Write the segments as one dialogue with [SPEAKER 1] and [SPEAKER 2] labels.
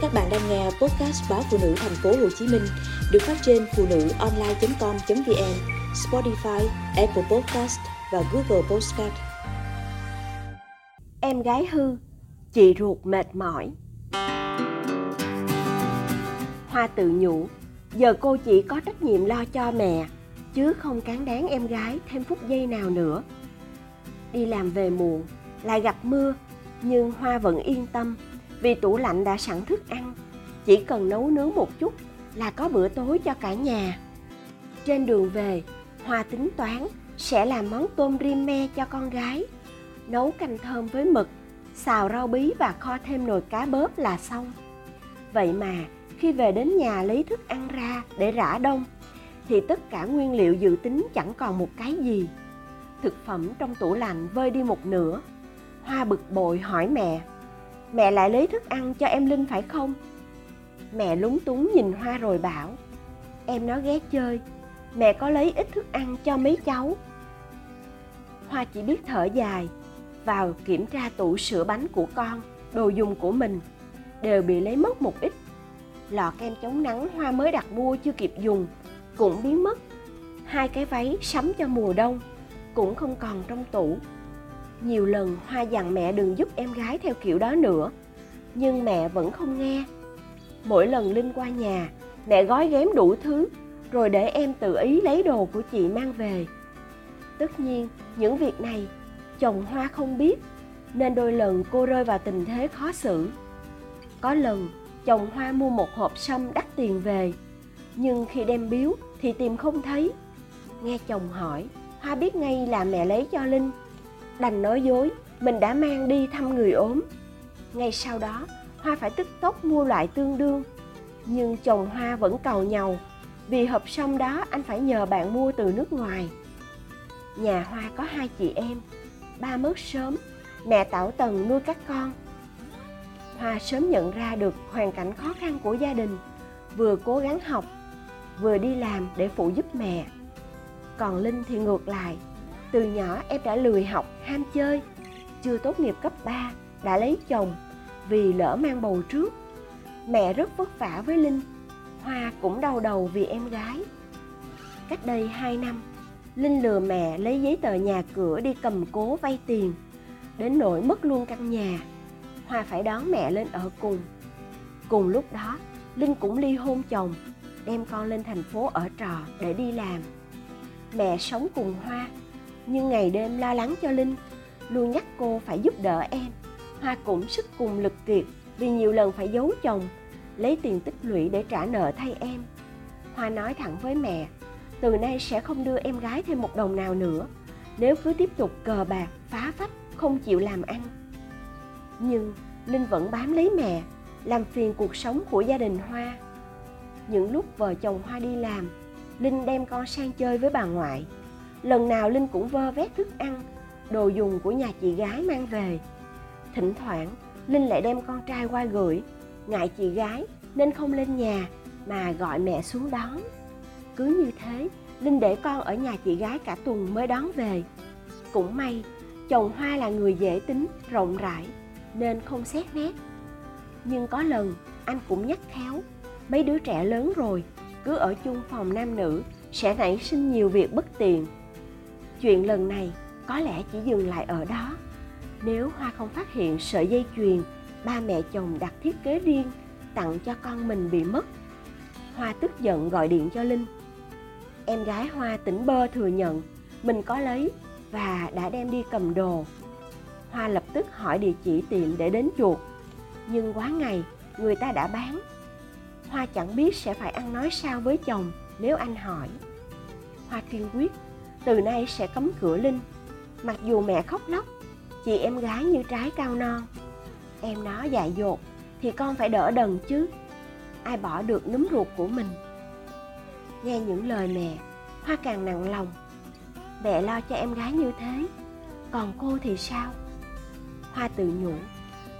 [SPEAKER 1] Các bạn đang nghe podcast báo phụ nữ thành phố Hồ Chí Minh được phát trên phụ nữ online.com.vn, Spotify, Apple Podcast và Google Podcast.
[SPEAKER 2] Em gái hư, chị ruột mệt mỏi. Hoa tự nhủ, giờ cô chỉ có trách nhiệm lo cho mẹ, chứ không cán đáng em gái thêm phút giây nào nữa. Đi làm về muộn, lại gặp mưa, nhưng Hoa vẫn yên tâm vì tủ lạnh đã sẵn thức ăn, chỉ cần nấu nướng một chút là có bữa tối cho cả nhà. Trên đường về, hoa tính toán sẽ làm món tôm rim me cho con gái. Nấu canh thơm với mực, xào rau bí và kho thêm nồi cá bớp là xong. Vậy mà, khi về đến nhà lấy thức ăn ra để rã đông, thì tất cả nguyên liệu dự tính chẳng còn một cái gì. Thực phẩm trong tủ lạnh vơi đi một nửa. Hoa bực bội hỏi mẹ mẹ lại lấy thức ăn cho em linh phải không? Mẹ lúng túng nhìn hoa rồi bảo, em nó ghé chơi, mẹ có lấy ít thức ăn cho mấy cháu. Hoa chỉ biết thở dài, vào kiểm tra tủ sữa bánh của con, đồ dùng của mình, đều bị lấy mất một ít. Lọ kem chống nắng hoa mới đặt mua chưa kịp dùng, cũng biến mất. Hai cái váy sắm cho mùa đông, cũng không còn trong tủ nhiều lần hoa dặn mẹ đừng giúp em gái theo kiểu đó nữa, nhưng mẹ vẫn không nghe. Mỗi lần linh qua nhà, mẹ gói ghém đủ thứ, rồi để em tự ý lấy đồ của chị mang về. Tất nhiên, những việc này chồng hoa không biết, nên đôi lần cô rơi vào tình thế khó xử. Có lần, chồng hoa mua một hộp sâm đắt tiền về, nhưng khi đem biếu thì tìm không thấy. Nghe chồng hỏi, hoa biết ngay là mẹ lấy cho linh đành nói dối, mình đã mang đi thăm người ốm. Ngay sau đó, hoa phải tức tốc mua loại tương đương. Nhưng chồng hoa vẫn cầu nhau vì hộp xong đó anh phải nhờ bạn mua từ nước ngoài. Nhà hoa có hai chị em, ba mất sớm, mẹ tảo tần nuôi các con. Hoa sớm nhận ra được hoàn cảnh khó khăn của gia đình, vừa cố gắng học, vừa đi làm để phụ giúp mẹ. Còn linh thì ngược lại từ nhỏ em đã lười học, ham chơi. Chưa tốt nghiệp cấp 3, đã lấy chồng vì lỡ mang bầu trước. Mẹ rất vất vả với Linh. Hoa cũng đau đầu vì em gái. Cách đây 2 năm, Linh lừa mẹ lấy giấy tờ nhà cửa đi cầm cố vay tiền. Đến nỗi mất luôn căn nhà. Hoa phải đón mẹ lên ở cùng. Cùng lúc đó, Linh cũng ly hôn chồng, đem con lên thành phố ở trọ để đi làm. Mẹ sống cùng Hoa nhưng ngày đêm lo lắng cho linh, luôn nhắc cô phải giúp đỡ em. Hoa cũng sức cùng lực kiệt vì nhiều lần phải giấu chồng, lấy tiền tích lũy để trả nợ thay em. Hoa nói thẳng với mẹ, từ nay sẽ không đưa em gái thêm một đồng nào nữa. Nếu cứ tiếp tục cờ bạc, phá phách, không chịu làm ăn. Nhưng linh vẫn bám lấy mẹ, làm phiền cuộc sống của gia đình hoa. Những lúc vợ chồng hoa đi làm, linh đem con sang chơi với bà ngoại lần nào linh cũng vơ vét thức ăn, đồ dùng của nhà chị gái mang về. Thỉnh thoảng, linh lại đem con trai qua gửi. Ngại chị gái nên không lên nhà mà gọi mẹ xuống đón. Cứ như thế, linh để con ở nhà chị gái cả tuần mới đón về. Cũng may, chồng hoa là người dễ tính, rộng rãi, nên không xét nét. Nhưng có lần, anh cũng nhắc khéo, mấy đứa trẻ lớn rồi, cứ ở chung phòng nam nữ, sẽ nảy sinh nhiều việc bất tiện chuyện lần này có lẽ chỉ dừng lại ở đó. Nếu hoa không phát hiện sợi dây chuyền ba mẹ chồng đặt thiết kế riêng tặng cho con mình bị mất, hoa tức giận gọi điện cho linh. Em gái hoa tỉnh bơ thừa nhận mình có lấy và đã đem đi cầm đồ. Hoa lập tức hỏi địa chỉ tiệm để đến chuột nhưng quá ngày, người ta đã bán. Hoa chẳng biết sẽ phải ăn nói sao với chồng nếu anh hỏi. Hoa kiên quyết từ nay sẽ cấm cửa linh. Mặc dù mẹ khóc lóc, chị em gái như trái cao non em nó dại dột thì con phải đỡ đần chứ. Ai bỏ được núm ruột của mình? Nghe những lời mẹ, hoa càng nặng lòng. Mẹ lo cho em gái như thế, còn cô thì sao? Hoa tự nhủ,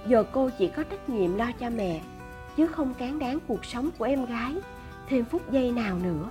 [SPEAKER 2] giờ cô chỉ có trách nhiệm lo cho mẹ, chứ không cán đáng cuộc sống của em gái thêm phút giây nào nữa.